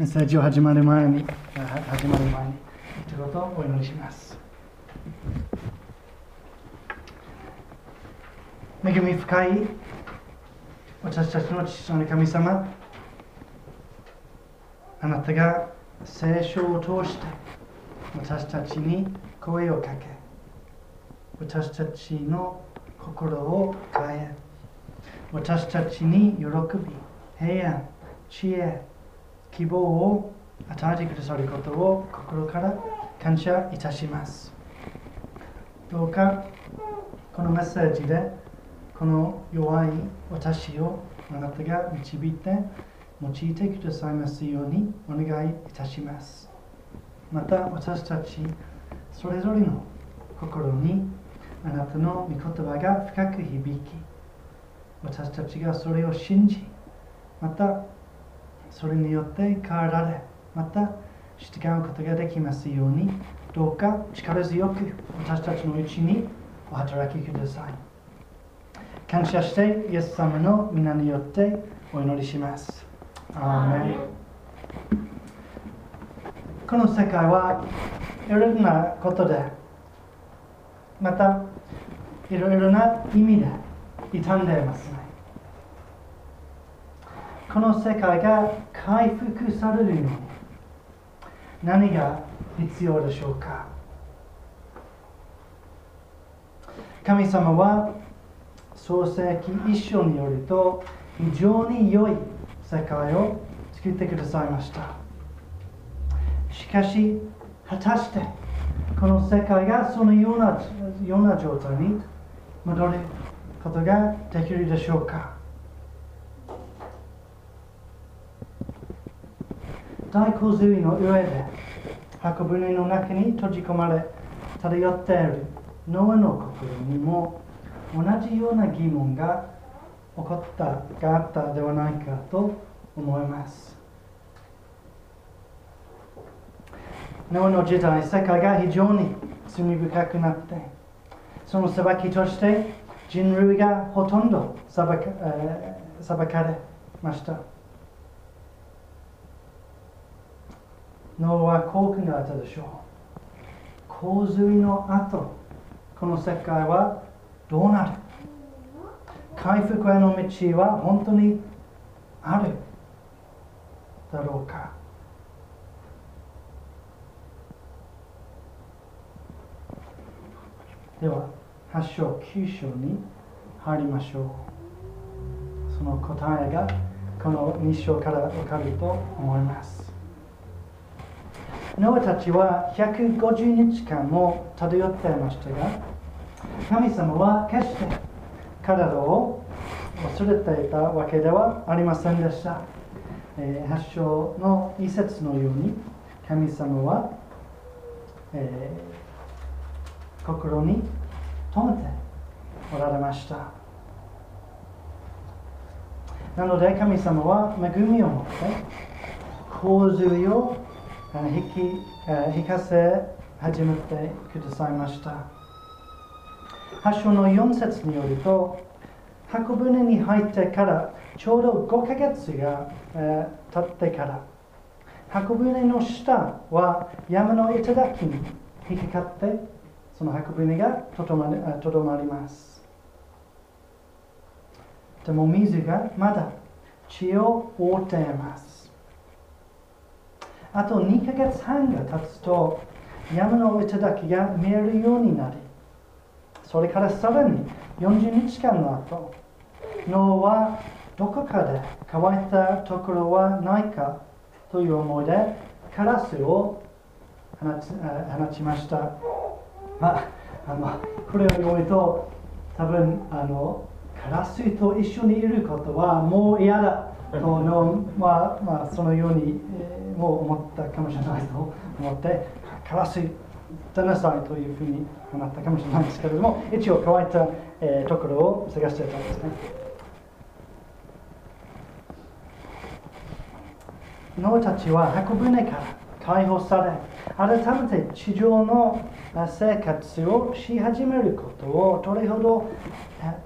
メッセージを始まる前に、始まる前に、一言お祈りします。恵み深い私たちの父の神様、あなたが聖書を通して私たちに声をかけ、私たちの心を変え、私たちに喜び、平安、知恵、希望を与えてくださることを心から感謝いたします。どうかこのメッセージでこの弱い私をあなたが導いて用いてくださいますようにお願いいたします。また私たちそれぞれの心にあなたの御言葉が深く響き私たちがそれを信じまたそれによって変えられまた従うことができますようにどうか力強く私たちのうちにお働きください。感謝してイエス様の皆によってお祈りします。アーメンこの世界はいろいろなことでまたいろいろな意味で傷んでいますねこの世界が回復されるのに何が必要でしょうか？神様は創世記一章によると非常に良い世界を作ってくださいました。しかし果たしてこの世界がそのようなような状態に戻ることができるでしょうか？大洪水の上で箱舟の中に閉じ込まれ漂っているノアの心にも同じような疑問が起こったがあったではないかと思います。ノアの時代世界が非常に罪深くなってその裁きとして人類がほとんど裁か,、えー、裁かれました。ノアはこう考えたでしょう。洪水の後この世界はどうなる？回復への道は本当にある？だろうか。では8章9章に入りましょう。その答えがこの2章から分かると思います。ノアたちは150日間も漂っていましたが神様は決して彼らを忘れていたわけではありませんでした、えー、8章の一節のように神様は、えー、心に留めておられました。なので神様は恵みを持って洪水を引き引かせ始めてくださいました。8章の4節によると箱舟に入ってからちょうど5ヶ月が、えー、経ってから箱舟の下は山の頂に引っかかってその箱舟がとどまりまります。でも水がまだ地を覆っています。あと2ヶ月半が経つと山の頂が見えるようになりそれからさらに40日間の後脳はどこかで乾いたところはないかという思いでカラスを放ち放ちました、まあ、あのこれを読むと多分あのカラスと一緒にいることはもう嫌だとの、まあまあ、そのように、えー思ったかもしれないと思ってカラス出なさいというふうになったかもしれないですけれども一応乾いた、えー、ところを探してたんですね。ノアたちは箱舟から解放され改めて地上の生活をし始めることをどれほど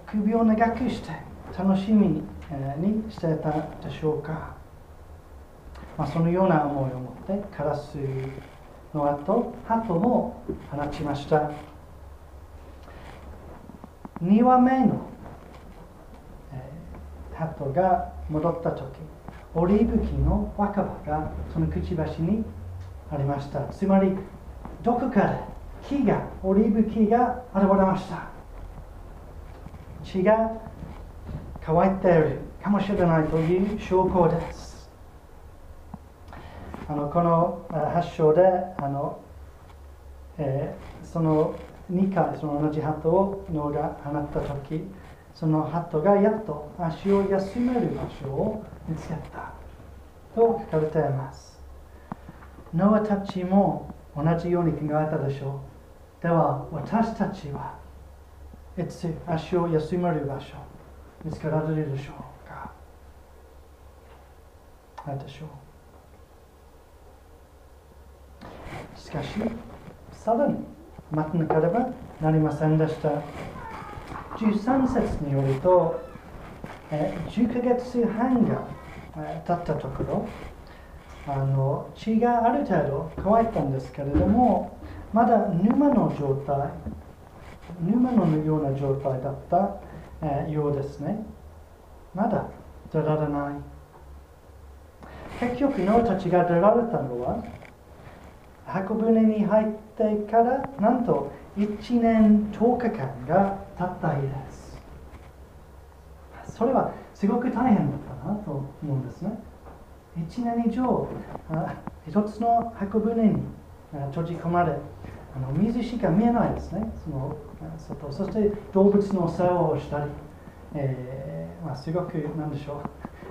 首を長くして楽しみにしてたでしょうか。まあ、そのような思いを持ってカラスの後鳩も放ちました。2羽目の、えー、鳩が戻った時オリーブ木の若葉がそのくちばしにありました。つまりどこかで木がオリーブ木が現れました。血が乾いているかもしれないという証拠です。あのこの発祥であの、えー、その2回その同じ鳩を脳が放った時その鳩がやっと足を休める場所を見つけたと書かれています。ノアたちも同じように考えたでしょう。では私たちはいつ足を休める場所見つけられるでしょうか。ないでしょう。しかしさらに待たなければなりませんでした。13節によると10ヶ月半が経ったところあの血がある程度乾いたんですけれどもまだ沼の状態沼のような状態だった、えようですね。まだ出られない。結局のたちが出られたのは箱舟に入ってからなんと1年10日間が経った日です。それはすごく大変だったなと思うんですね。1年以上一つの箱舟に閉じ込まれあの水しか見えないですね。その外そして動物の世話をしたり、えー、まあ、すごく何でしょう。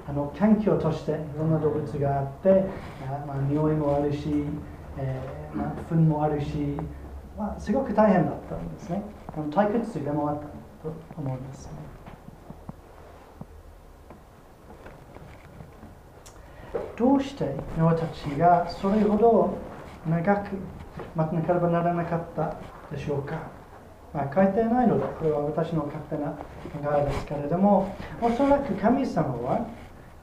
あの環境としていろんな動物があってあ、まあ、匂いもあるし、えー、まあ、糞もあるし、まあ、すごく大変だったんですね。あの退屈でもあったと思うんですね。どうしてノアたちがそれほど長く待たなければならなかったでしょうか、まあ、書いてないのでこれは私の勝手な考えですけれどもおそらく神様は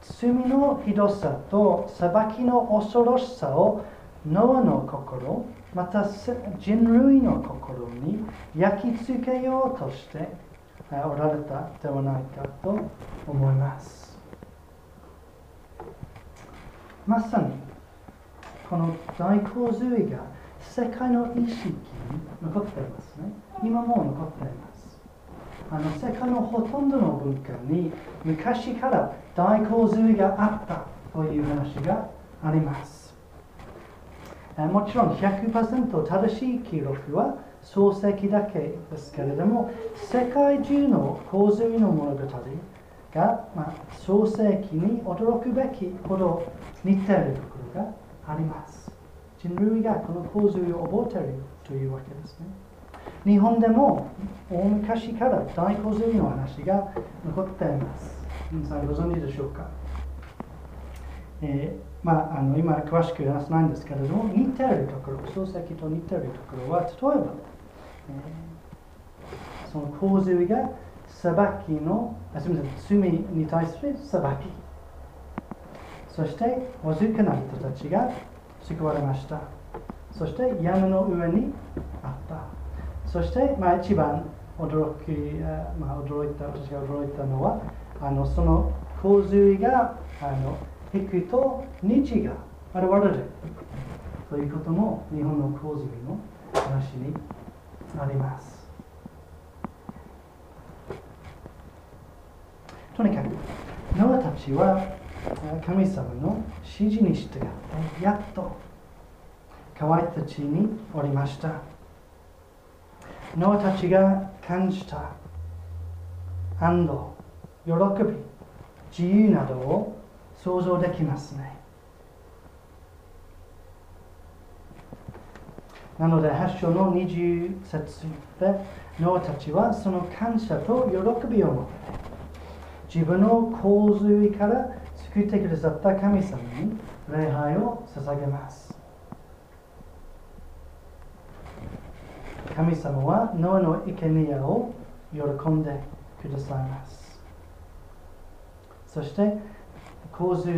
罪のひどさと裁きの恐ろしさをノアの心また人類の心に焼き付けようとしておられたではないかと思います。まさにこの大洪水が世界の意識に残っていますね。今も残っています。あの世界のほとんどの文化に昔から大洪水があったという話があります。もちろん100%正しい記録は漱石だけですけれども世界中の洪水の物語が、まあ、創世記に驚くべきほど似ているところがあります。人類がこの洪水を覚えているというわけですね。日本でも大昔から大洪水の話が残っています。皆さんご存知でしょうか、えー、まあ、あの今詳しく話せないんですけれども似てるところ漱石と似てるところは例えば、えー、その洪水が裁きのあすみません罪に対する裁きそしてわずかな人たちが救われました。そして山の上にあった。そして、まあ、一番驚き、まあ、驚いた私が驚いたのはあのその洪水があの引くと日が現れる。ということも日本の洪水の話になります。とにかくノアたちは神様の指示に従ってやっと乾いた地におりました。ノアたちが感じた安堵喜び自由などを想像できますね。なので8章の20節でノアたちはその感謝と喜びを持って自分の洪水から救ってくださった神様に礼拝を捧げます神様はノアの生贄を喜んでくださいます。そして洪水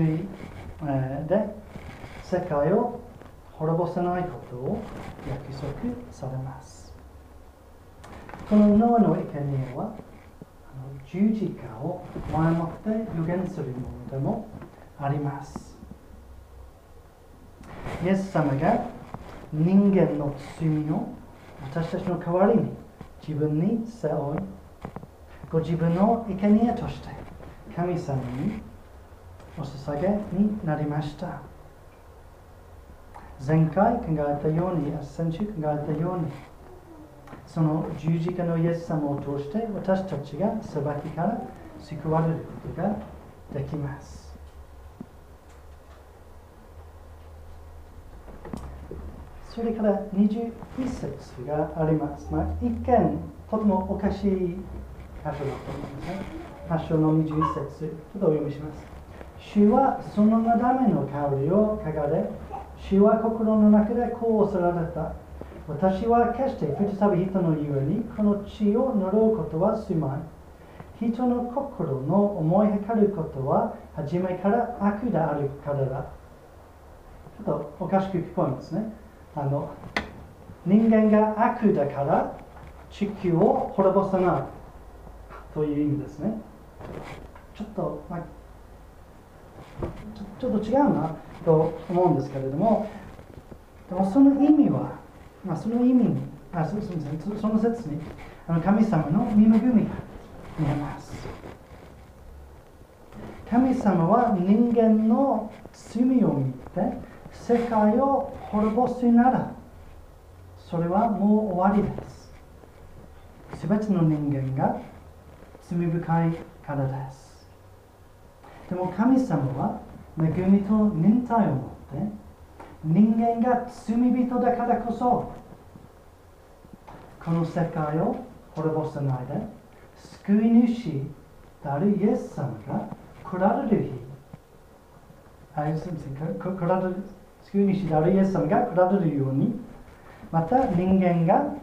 で世界を滅ぼさないことを約束されます。このノアの生贄は十字架を前もって予言するものでもあります。イエス様が人間の罪を私たちの代わりに自分に背負いご自分の生贄として神様にお捧げになりました。前回考えたように先週考えたようにその十字架のイエス様を通して私たちが裁きから救われることができます。それから21節があります、まあ、一見とてもおかしい箇所だと思いますね箇所の21節ちょっとお読みします。主はそのなだめの香りを嗅がれ主は心の中でこうおせられた。私は決して再び人のゆえにこの地を呪うことはすまい。人の心の思いはかることは初めから悪であるからだ。ちょっとおかしく聞こえますね。あの人間が悪だから地球を滅ぼさない。という意味ですね。ちょっと、まあ、ちょっと違うなと思うんですけれどもでもその意味は、まあ、その意味にあすみませんその説にあの神様の恵みが見えます。神様は人間の罪を見て世界を滅ぼすならそれはもう終わりです。すべての人間が罪深いからです。でも神様は恵みと忍耐を持って人間が罪人だからこそこの世界を滅ぼさないで救い主であるイエス様が来られる日。あすみません来られる救い主であるイエス様が来られるようにまた人間が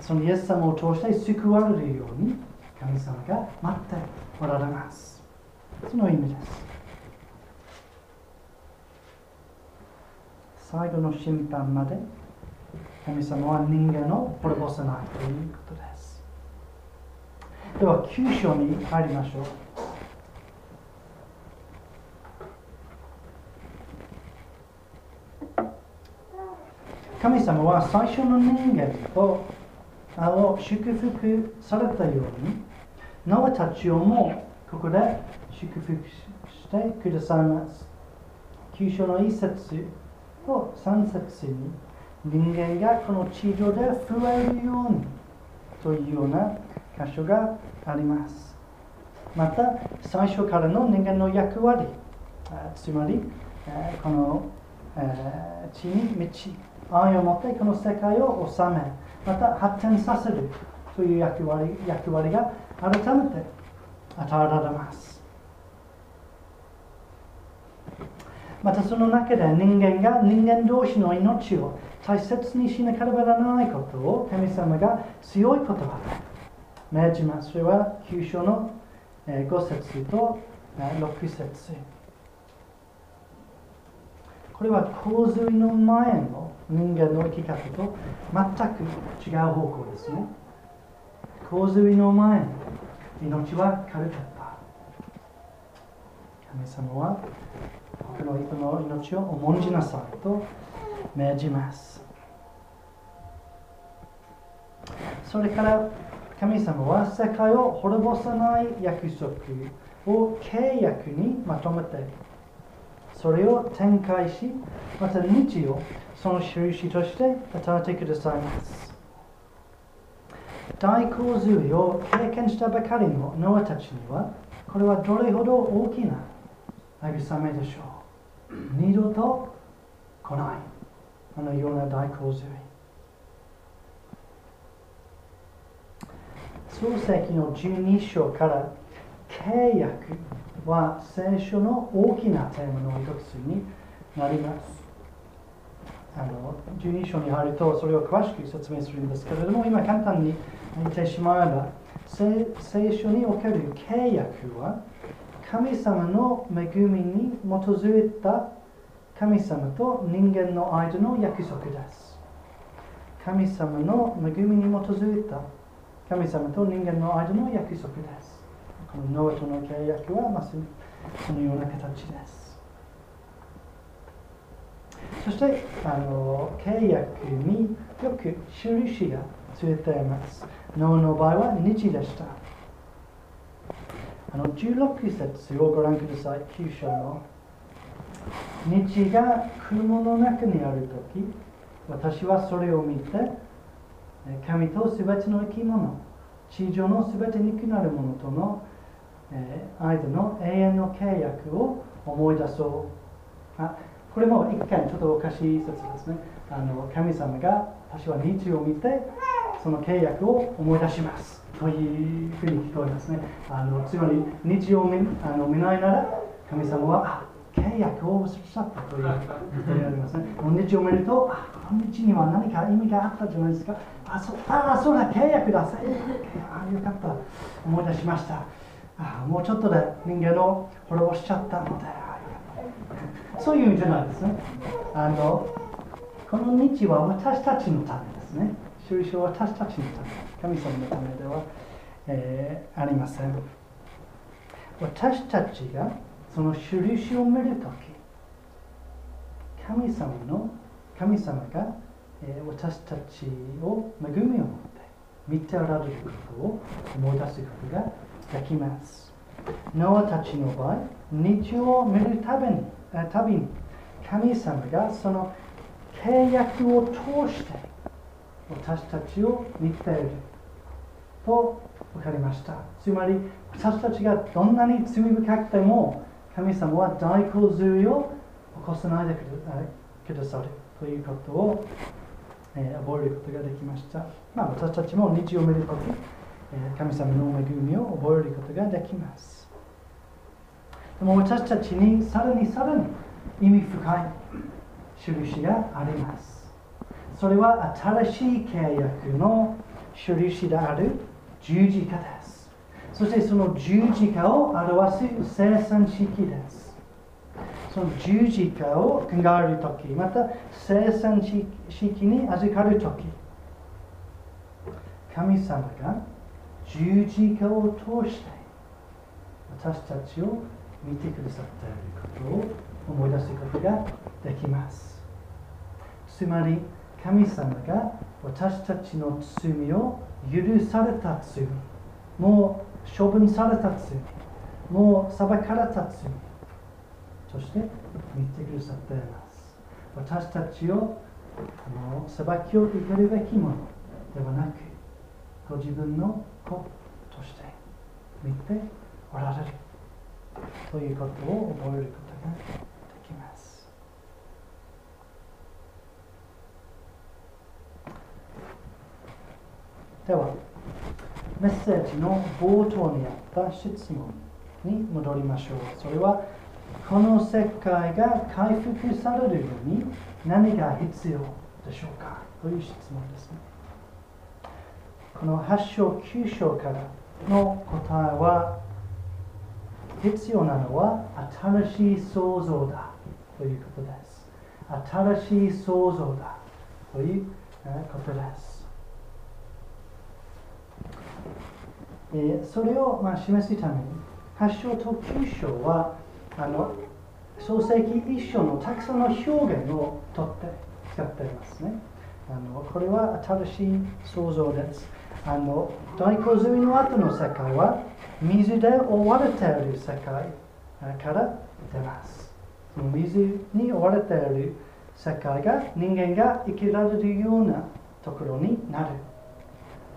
そのイエス様を通して救われるように神様が待っておられます。その意味です。最後の審判まで神様は人間を滅ぼさないということです。では9章に入りましょう。神様は最初の人間とを祝福されたようにノアたちをもここで祝福してくださいます。9章の一節と3節に人間がこの地上で増えるようにというような箇所があります。また最初からの人間の役割つまりこの地に道愛を持ってこの世界を治めまた発展させるという役割役割が改めて与えられます。またその中で人間が人間同士の命を大切にしなければならないことを神様が強い言葉で命じます。それは9章の5節と6節これは洪水の前の人間の生き方と全く違う方向ですね。洪水の前の命は軽かった。神様は他の人の命を重んじなさいと命じます。それから神様は世界を滅ぼさない約束を契約にまとめてそれを展開しまた日をその印として与えてくださいます。大洪水を経験したばかりのノアたちにはこれはどれほど大きな慰めでしょう二度と来ないあのような大洪水創世記の12章から契約は聖書の大きなテーマの一つになります。あの12章に入るとそれを詳しく説明するんですけれども今簡単に言ってしまえば聖書における契約は神様の恵みに基づいた神様と人間の間の約束です。神様の恵みに基づいた神様と人間の間の約束です。このノートの契約はまさにそのような形です。そしてあの契約によく印がついています。脳の場合は日でした。あの16節をご覧ください。9章の。日が雲の中にある時私はそれを見て神とすべての生き物地上のすべて肉なるものとの、え間の永遠の契約を思い出そう。あこれも一見ちょっとおかしい説ですね。あの神様が私は日を見てその契約を思い出します。というふうに聞こえますね。あのつまり日を見あの見ないなら神様は契約をしちゃったということになりますね。日を見るとあこの日には何か意味があったじゃないですか。あそあそうだ契約だあよかった。思い出しました。あもうちょっとで人間を滅ぼしちゃったので。そういう意味じゃないですね。あのこの日は私たちのためですね。印は私たちのため。神様のためでは、えー、ありません。私たちがその印を見るとき神様の神様が、えー、私たちを恵みを持って見ておられることを思い出すことができます。ノアたちの場合日を見るたびにたびに神様がその契約を通して私たちを見ている。と分かりました。つまり私たちがどんなに罪深くても神様は大洪水を起こさないでくださるということを、えー、覚えることができました、まあ、私たちも日を見るとき、え、神様の恵みを覚えることができます。でも私たちにさらにさらに意味深い印があります。それは新しい契約の印である十字架です。そしてその十字架を表す生産式です。その十字架を考えるとき、また生産式に預かるとき、神様が十字架を通して私たちを見てくださっていることを思い出すことができます。つまり、神様が私たちの罪を許された罪。もう処分された罪。もう裁かれた罪。そして見てくださっています私たちをあの裁きを受けるべきものではなくご自分の子として見ておられる。ということを覚えることができますでは、メッセージの冒頭にあった質問に戻りましょう。それは、この世界が回復されるように何が必要でしょうかという質問ですね。この8章9章からの答えは、必要なのは新しい創造だということです。新しい創造だということです。えそれをまあ示すために8章と9章はあの創世記1章のたくさんの表現をとって使っていますね。あのこれは新しい創造です。あの大洪水の後の世界は水で覆われている世界から出ます。水に覆われている世界が人間が生きられるようなところになる。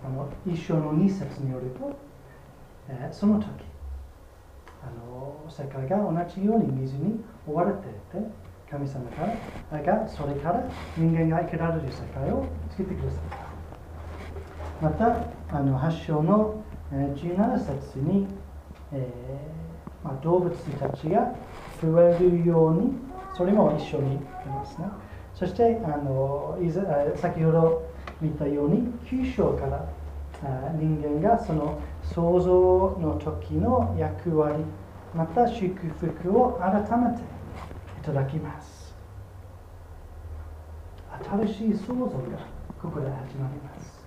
あの一章の二節によると、えー、その時あの世界が同じように水に追われていて神様からがそれから人間が生きられる世界を作ってくださった。またあの8章の17節に、えーまあ、動物たちが増えるようにそれも一緒にありますね。そしてあの先ほど見たように9章から人間がその創造の時の役割また祝福を改めていただきます。新しい創造がここで始まります。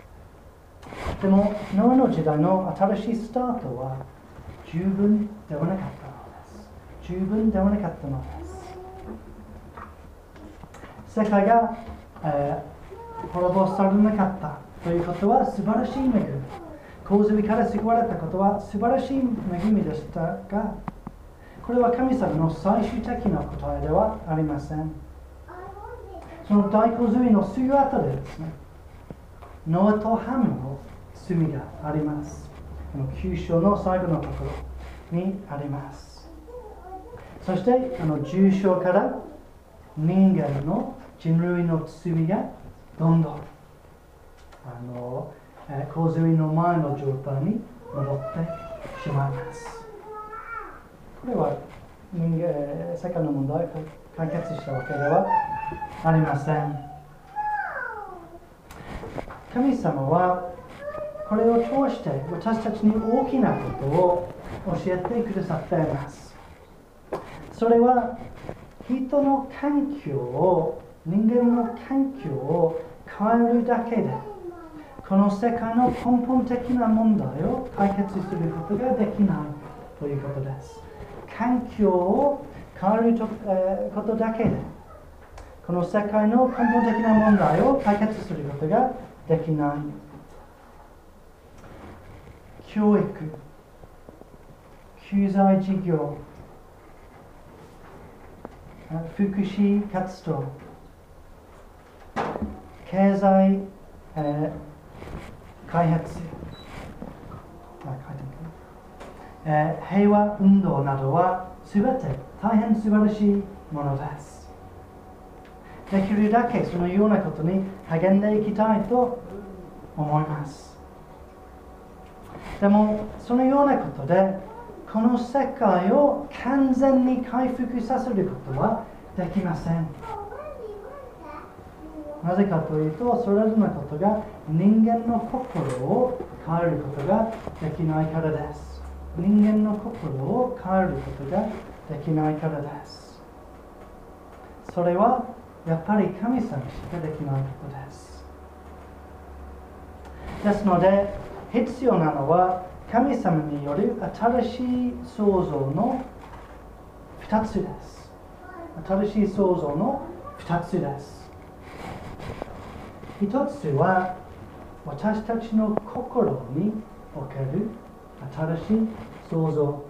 でもノアの時代の新しいスタートは十分ではなかったのです。十分ではなかったのです。世界が、えー、滅ぼされなかったということは素晴らしい恵み洪水から救われたことは素晴らしい恵みでしたがこれは神様の最終的な答えではありません。その大洪水のすぐ後でですねノアとハムの罪があります。9章の最後のところにあります。そしてあの10章から人間の人類の罪がどんどんあの洪水の前の状態に戻ってしまいます。これは人間世界の問題を解決したわけではありません。神様はこれを通して私たちに大きなことを教えてくださっています。それは人の環境を人間の環境を変えるだけでこの世界の根本的な問題を解決することができないということです。環境を変えることだけでこの世界の根本的な問題を解決することができない。教育。経済事業。福祉活動。経済、えー、開発えー、平和運動などは全て大変素晴らしいものです。できるだけそのようなことに励んでいきたいと思います。でもそのようなことでこの世界を完全に回復させることはできません。なぜかというとそれらのことが人間の心を変えることができないからです。人間の心を変えることができないからです。それはやっぱり神様しかできないことです。ですので必要なのは神様による新しい創造の2つです。新しい創造の2つです。1つは私たちの心における新しい想像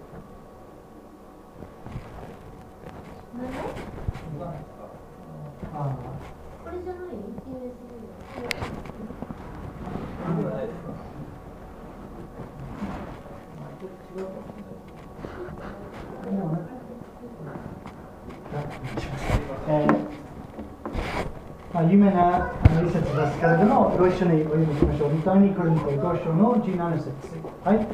ああこれじゃない？えーまあ、有名な節ですけれども、ご一緒にお読みしましょう。第2コリント5章の17節。はい。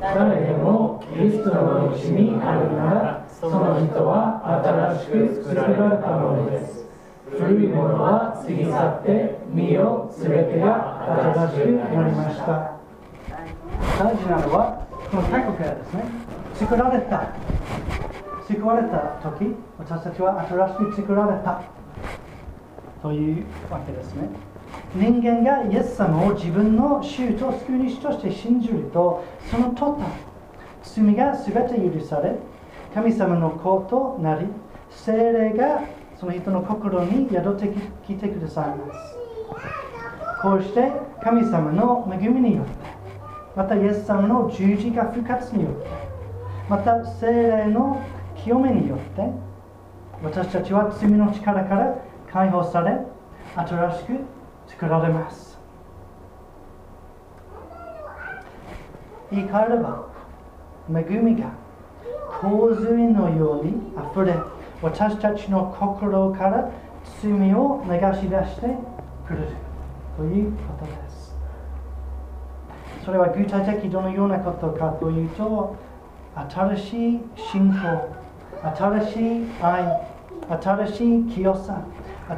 誰でもキリストのうちにあるなら、その人は新しく作られたものです。古いものは過ぎ去って、身よすべてが新しくなりました。大事なのは、このタコからですね、作られた。救われた時、私たちは新しく作られた。というわけですね。人間がイエス様を自分の主と救い主として信じるとその途端罪が全て許され神様の子となり精霊がその人の心に宿ってきてくださいます。こうして神様の恵みによってまたイエス様の十字架復活によってまた精霊の清めによって私たちは罪の力から解放され新しく作られます。言い換えれば恵みが洪水のようにあふれ私たちの心から罪を流し出してくれるということです。それは具体的どのようなことかというと新しい信仰新しい愛新しい清さ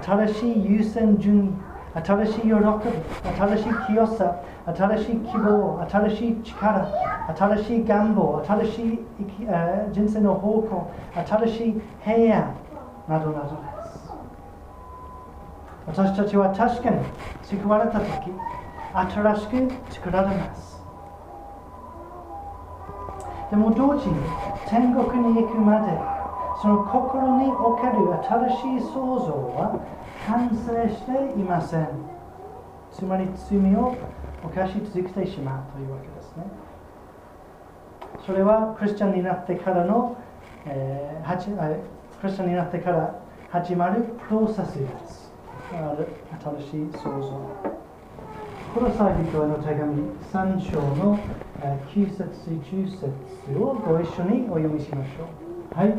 新しい優先順位新しい喜び新しい清さ新しい希望新しい力新しい願望新しい人生の方向新しい平安などなどです。私たちは確かに救われた時新しく作られます。でも同時に天国に行くまでその心における新しい創造は完成していませんつまり罪を犯し続けてしまうというわけですねそれはクリスチャンになってからの、えー、はじクリスチャンになってから始まるプロセスです新しい創造この際人への手紙3章の9節10節をご一緒にお読みしましょう。はい。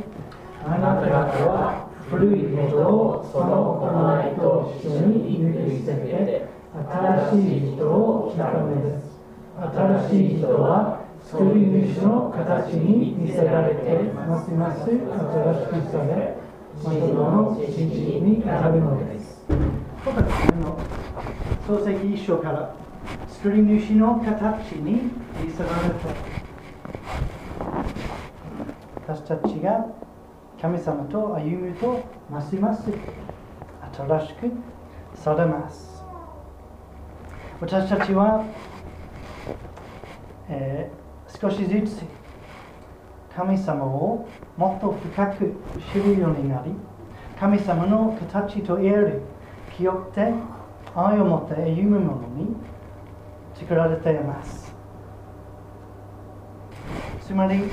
あなた方は古い人をその行いと一緒に生き捨てて新しい人を着たためです。新しい人は作り主の形に見せられてますます新しくされ、まとの知識になるのです。創世記一章から作り主の形に見せられた私たちが神様と歩むとますます新しくされます。私たちは、えー、少しずつ神様をもっと深く知るようになり神様の形と言える清くて愛を持って歩むものに作られています。つまり、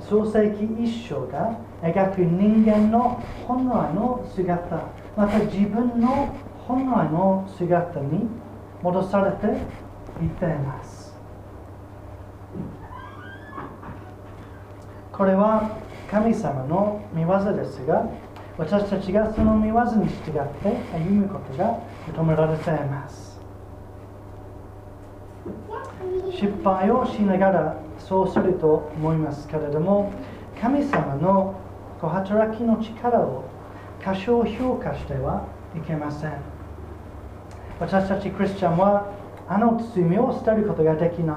創世記一章が描く人間の本来の姿また自分の本来の姿に戻されていっています。これは神様の見業ですが私たちがその見業に従って歩むことが認められています。失敗をしながらそうすると思いますけれども神様のご働きの力を過小評価してはいけません。私たちクリスチャンはあの罪を捨てることができない。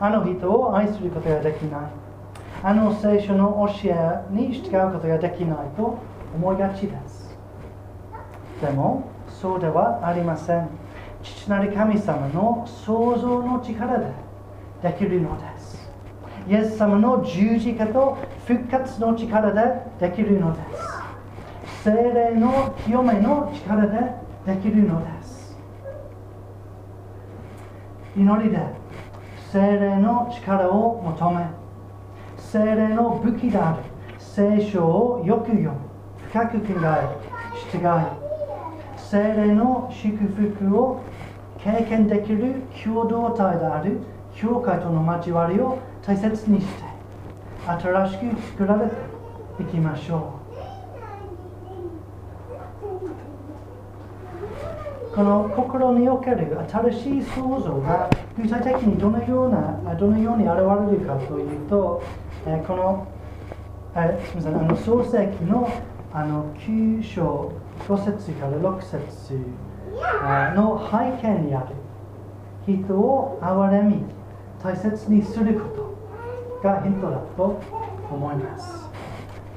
あの人を愛することができない。あの聖書の教えに従うことができないと思いがちです。でもそうではありません。父なる神様の創造の力でできるのです。イエス様の十字架と復活の力でできるのです。精霊の清めの力でできるのです。祈りで精霊の力を求め精霊の武器である聖書をよく読む。深く考え従い精霊の祝福を経験できる共同体である教会との交わりを大切にして新しく作られていきましょう。この心における新しい創造が具体的にどのようなどのように現れるかというと、このすみませんあの創世記のあの9章5節から6節の背景にある人を憐れみ大切にすることがヒントだと思います。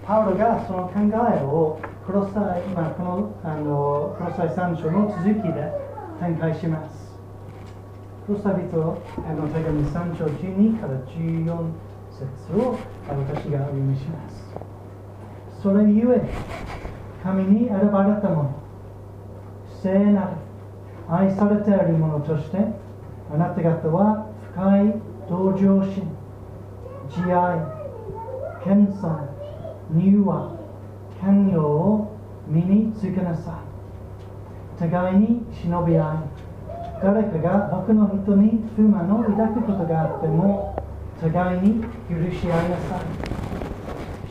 パウロがその考えをクロサイ、まあ、このあのクロサイ3章の続きで展開します。クロサビトの手紙3章12から14節を私がお読みします。それゆえ神に選ばれたもの聖なる愛されているものとしてあなた方は深い同情心慈愛謙遜柔和寛容を身につけなさい。互いに忍び合い誰かが僕の人に不満を抱くことがあっても互いに許し合いなさい。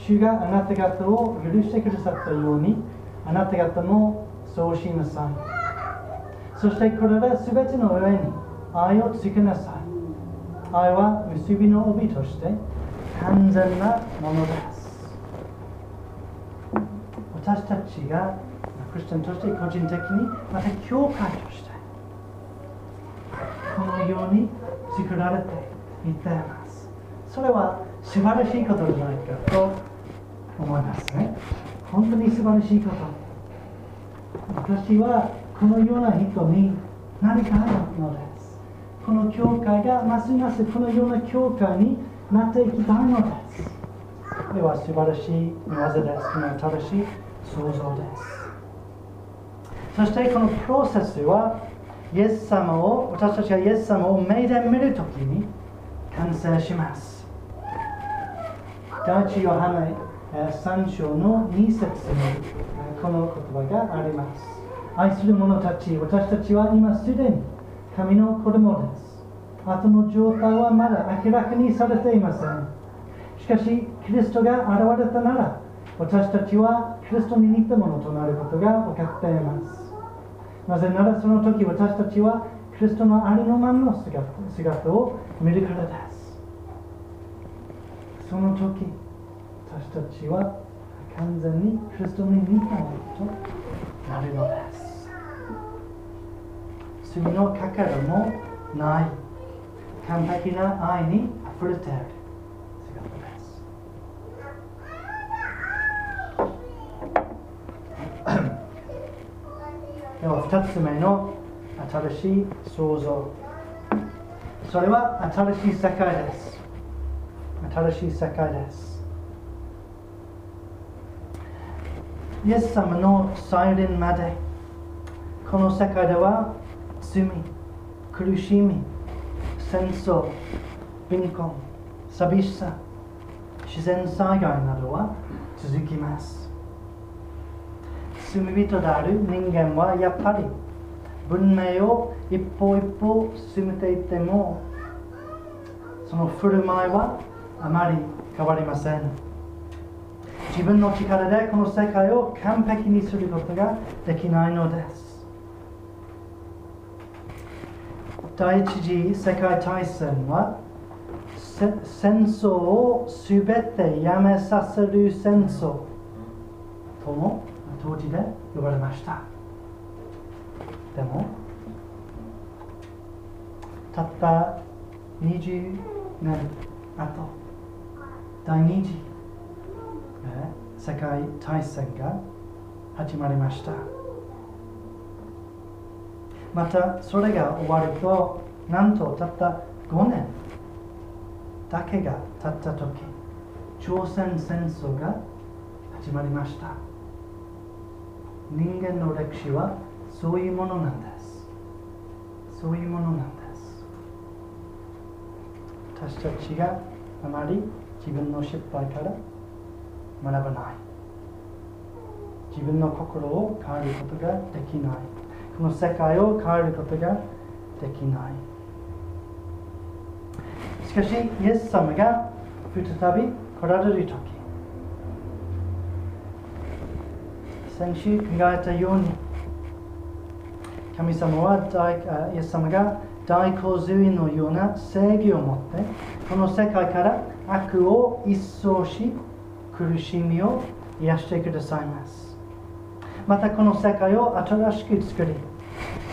主があなた方を許してくださったようにあなた方もそうしなさい。そしてこれら全ての上に愛をつけなさい。愛は結びの帯として完全なものです。私たちがクリスチャンとして個人的にまた教会としてこのように作られていっています。それは素晴らしいことじゃないかと思いますね。本当に素晴らしいこと私はこのような人になりたいのです。この教会がますますこのような教会になっていきたいのです。では素晴らしい技です。この正しい想像です。そしてこのプロセスはイエス様を私たちがイエス様を目で見るときに完成します。第一ヨハネ3章の2節にこの言葉があります。愛する者たち私たちは今すでに神の子供です。後の状態はまだ明らかにされていません。しかしキリストが現れたなら私たちはキリストに似たものとなることが分かっています。なぜならその時私たちはキリストのありのままの姿姿を見るからです。その時私たちは完全にキリストに似たものとなるのです。罪のかかるもない完璧な愛に溢れている姿です。では2つ目の新しい創造。それは新しい世界です。新しい世界です。イエス様の再臨まで。この世界では罪苦しみ戦争貧困寂しさ自然災害などは続きます。罪人である人間はやっぱり文明を一歩一歩進めていってもその振る舞いはあまり変わりません。自分の力でこの世界を完璧にすることができないのです。第一次世界大戦は戦争を全てやめさせる戦争とも当時で呼ばれました。でもたった20年後第二次世界大戦が始まりましたまたそれが終わるとなんとたった5年だけが経った時朝鮮戦争が始まりました人間の歴史はそういうものなんですそういうものなんです私たちがあまり自分の失敗から学ばない。自分の心を変えることができない。この世界を変えることができない。しかしイエス様が再び来られる時先週考えたように神様は大イエス様が大洪水のような正義を持ってこの世界から悪を一掃し苦しみを癒してくださいます。またこの世界を新しく作り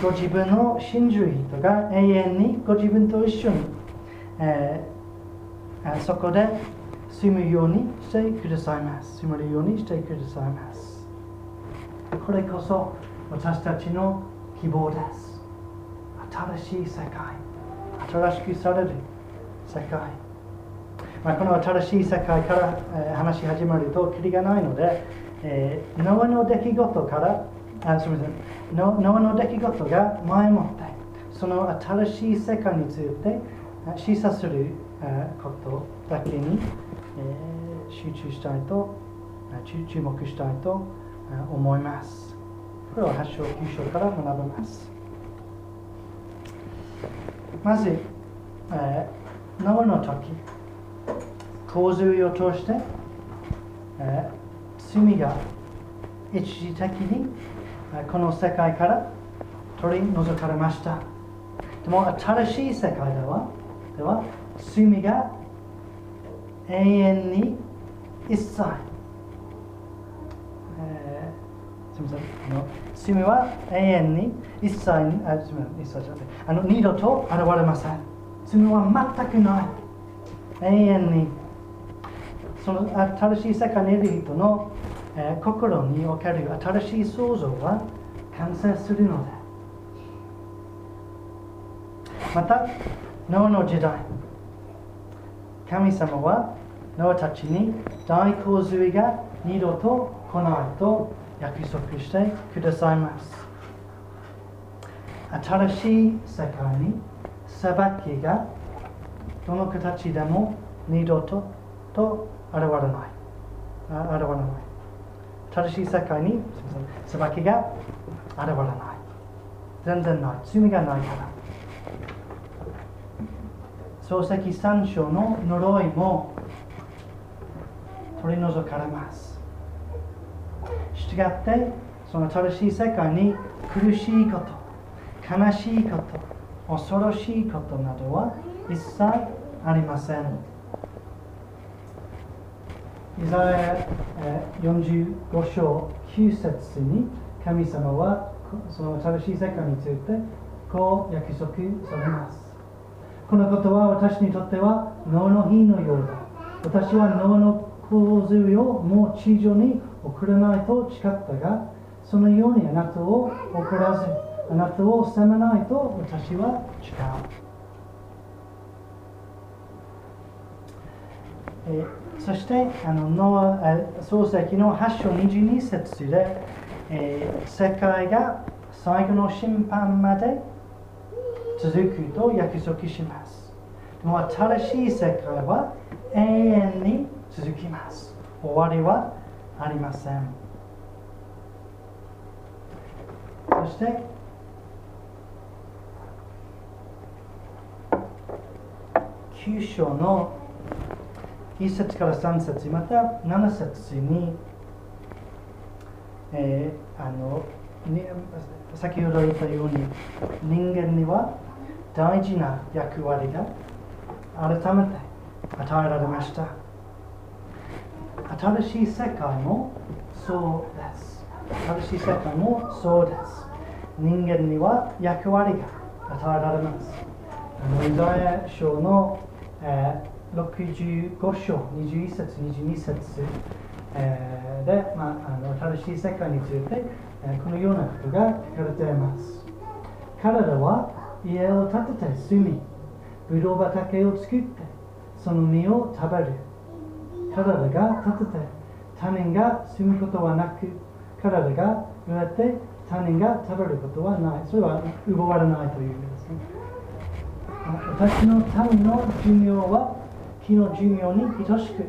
ご自分の信じる人が永遠にご自分と一緒に、えー、そこで住むようにしてくださいます。住めるようにしてくださいます。これこそ私たちの希望です。新しい世界新しくされる世界、まあ、この新しい世界から、話し始まるときりがないので、えー、ノの出来事からあすみません。ノノの出来事が前もってその新しい世界について示唆することだけに、えー、集中したいと注目したいと思います。これは8章9章から学べます。まず、えー、ノの時。洪水を通して、えー、罪が一時的にこの世界から取り除かれました。でも新しい世界ではでは罪が永遠に一切、えー、すみません。あの罪は永遠に一切にあすみません。一切じゃなくてあの二度と現れません。罪は全くない。永遠にその新しい世界にいる人のえー、心における新しい創造は完成するのでまたノアの時代。神様はノアたちに大洪水が二度と来ないと約束してくださいます。新しい世界に裁きがどの形でも二度とと現れない。あ現れない。正しい世界に裁きが現れない。全然ない。罪がないから。漱石三章の呪いも取り除かれます。従ってその正しい世界に苦しいこと悲しいこと恐ろしいことなどは一切ありません。イザヤ45章9節に神様はその正しい世界についてこう約束されます。このことは私にとっては脳の日のようだ。私は脳の洪水をもう地上に送らないと誓ったがそのようにあなたを怒らずあなたを責めないと私は誓う、そしてあのノア漱石の8章22節で、えー、世界が最後の審判まで続くと約束します。でも新しい世界は永遠に続きます。終わりはありません。そして、9章の1節から3節また7節に、えー、あの先ほど言ったように人間には大事な役割が改めて与えられました。新しい世界もそうです。新しい世界もそうです。人間には役割が与えられます。イザヤ書の、えー、65章21節22節、えー、で、まあ、あの新しい世界について、えー、このようなことが書かれています。彼らは家を建てて住みブドウ畑を作ってその実を食べる。彼らが建てて他人が住むことはなく彼らが植えて他人が食べることはない。それは奪われないという意味ですね。私の民の寿命は木の寿命に等しく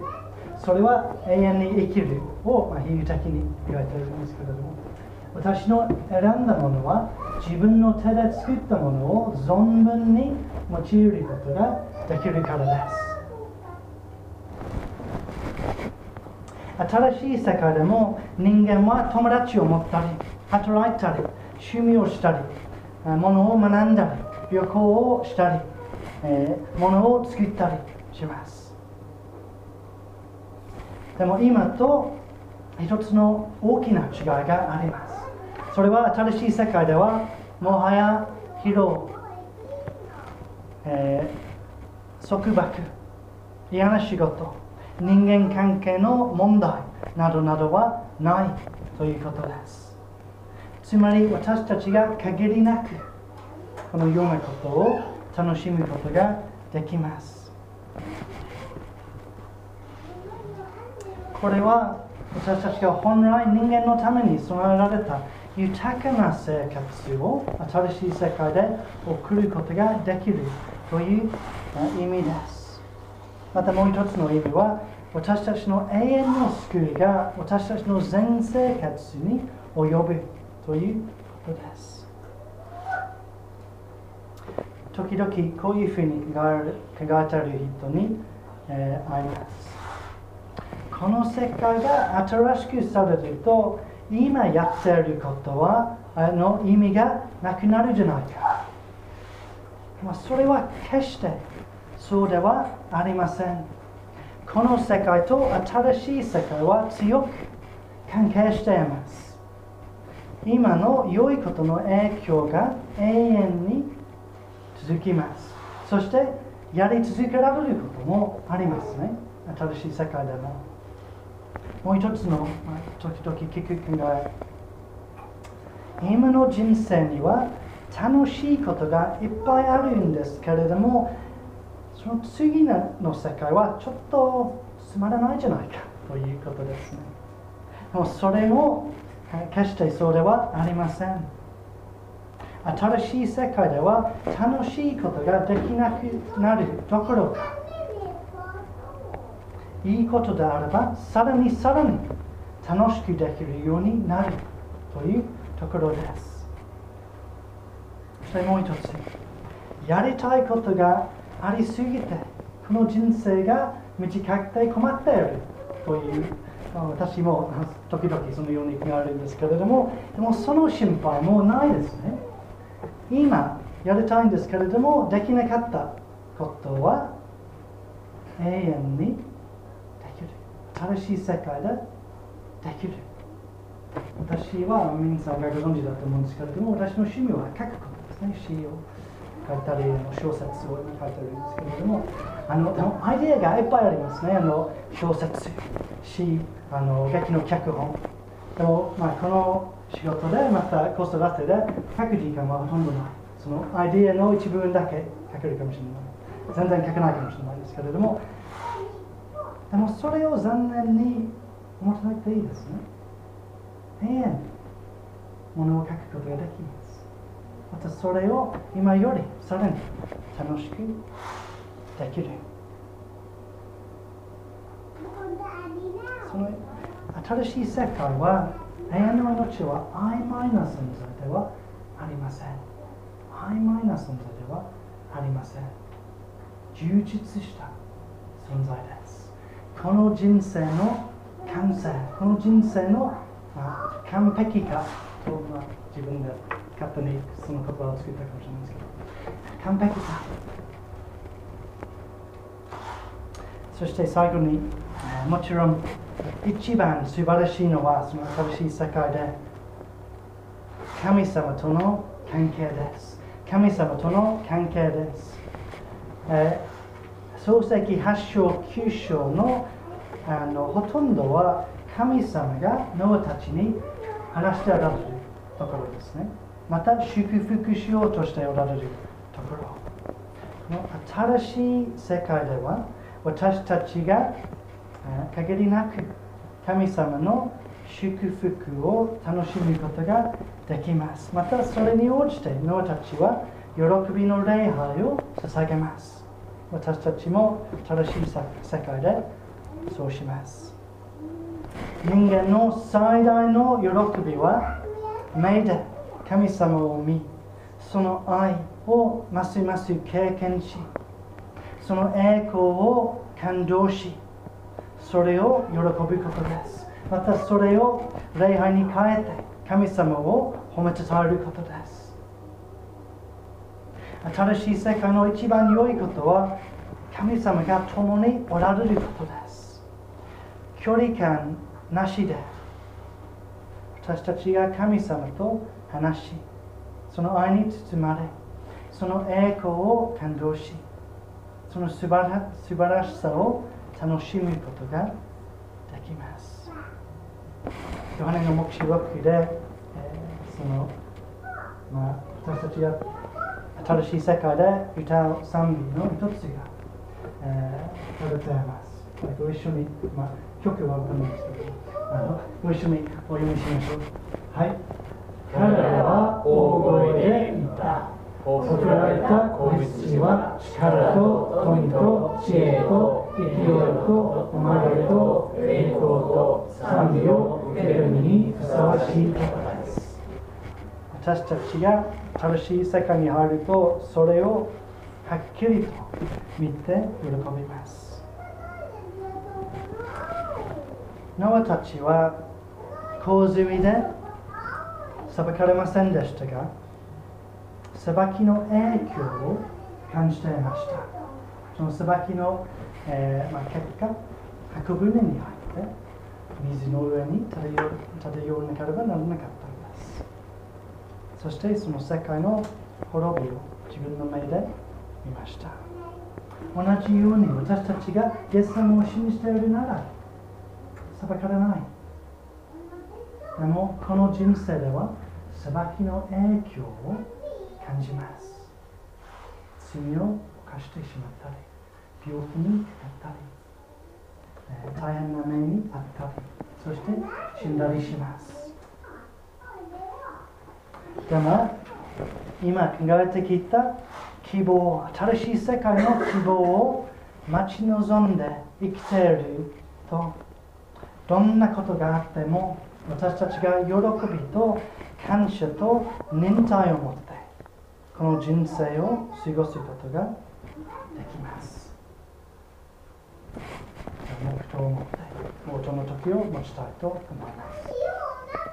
それは永遠に生きるを、まあ、比喩的に言われているんですけれども私の選んだものは自分の手で作ったものを存分に用いることができるからです。新しい世界でも人間は友達を持ったり働いたり趣味をしたり物を学んだり旅行をしたり、えー、物を作ったりします。でも今と一つの大きな違いがあります。それは新しい世界ではもはや疲労、えー、束縛嫌な仕事人間関係の問題などなどはないということです。つまり私たちが限りなくこのようなことを楽しむことができます。これは私たちが本来人間のために備えられた豊かな生活を新しい世界で送ることができるという意味です。またもう一つの意味は私たちの永遠の救いが私たちの全生活に及ぶということです。時々こういうふうに考えている人に、えー、会います。この世界が新しくされると今やっていることはあの意味がなくなるじゃないか。まあ、それは決してそうではありません。この世界と新しい世界は強く関係しています。今の良いことの影響が永遠に続きます。そしてやり続けられることもありますね。新しい世界でも。もう一つの、まあ、時々聞く考え今の人生には楽しいことがいっぱいあるんですけれどもその次の世界はちょっとつまらないじゃないかということですねでもそれも決してそれはありません新しい世界では楽しいことができなくなるどころかいいことであればさらにさらに楽しくできるようになるというところです。そしてもう一つやりたいことがありすぎてこの人生が短くて困っているという私も時々そのようになるんですけれどもでもその心配もないですね。今やりたいんですけれどもできなかったことは永遠にできる。新しい世界でできる。私は皆さんがご存知だと思うんですけれども私の趣味は書くことですね。詩を書いたり小説を書いたりですけれどもあのアイデアがいっぱいありますね。あの小説詩あの劇の脚本。でも、まあ、この仕事でまた子育てで書く時間はほとんどないそのアイディアの一部分だけ書けるかもしれない。全然書けないかもしれないですけれどもでもそれを残念に思ってなくていいですね永遠ものを書くことができますまたそれを今よりさらに楽しくできる。その新しい世界は永遠の命は曖昧な存在ではありません。曖昧な存在ではありません。充実した存在です。この人生の完成。この人生の、完璧かと、まあ、自分で勝手にその言葉を作ったかもしれないですけど。完璧か。そして最後にもちろん一番素晴らしいのはその新しい世界で神様との関係です。神様との関係です、えー、創世記8章9章のあのほとんどは神様がノアたちに話しておられるところですね。また祝福しようとしておられるところ。この新しい世界では私たちが限りなく神様の祝福を楽しむことができます。またそれに応じてノアたちは喜びの礼拝を捧げます。私たちも正しい世界でそうします。人間の最大の喜びは目で神様を見、その愛をますます経験し、その栄光を感動し、それを喜ぶことです。またそれを礼拝に変えて神様を褒めてたえることです。新しい世界の一番良いことは神様が共におられることです。距離感なしで私たちが神様と話しその愛に包まれその栄光を感動しその素晴らしさを楽しむことができます。ヨハネの目視録で、えー、その、まあ、私たちが新しい世界で歌う賛美の一つが、えー、れています。ご一緒に、まあ、曲は分かんないですけど、あのご一緒にお読みしましょう。はい。彼らは大声で言った。送られた子羊は力と富と知恵と勢いと生まれと栄光と賛美を受けるにふさわしい方です私たちが正しい世界に入るとそれをはっきりと見て喜びますノアたちは洪水で裁かれませんでしたが裁きの影響を感じていました。その裁きの、えーまあ、結果箱舟に入って水の上に漂わなければならなかったんです。そしてその世界の滅びを自分の目で見ました。同じように私たちがイエス様を信じているなら裁かれない。でもこの人生では裁きの影響を感じます。罪を犯してしまったり病気にかかったり大変な目にあったりそして死んだりします。でも今考えてきた希望新しい世界の希望を待ち望んで生きているとどんなことがあっても私たちが喜びと感謝と忍耐を持ってこの人生を過ごすことができます目標を持って、冒頭の時を持ちたいと思います。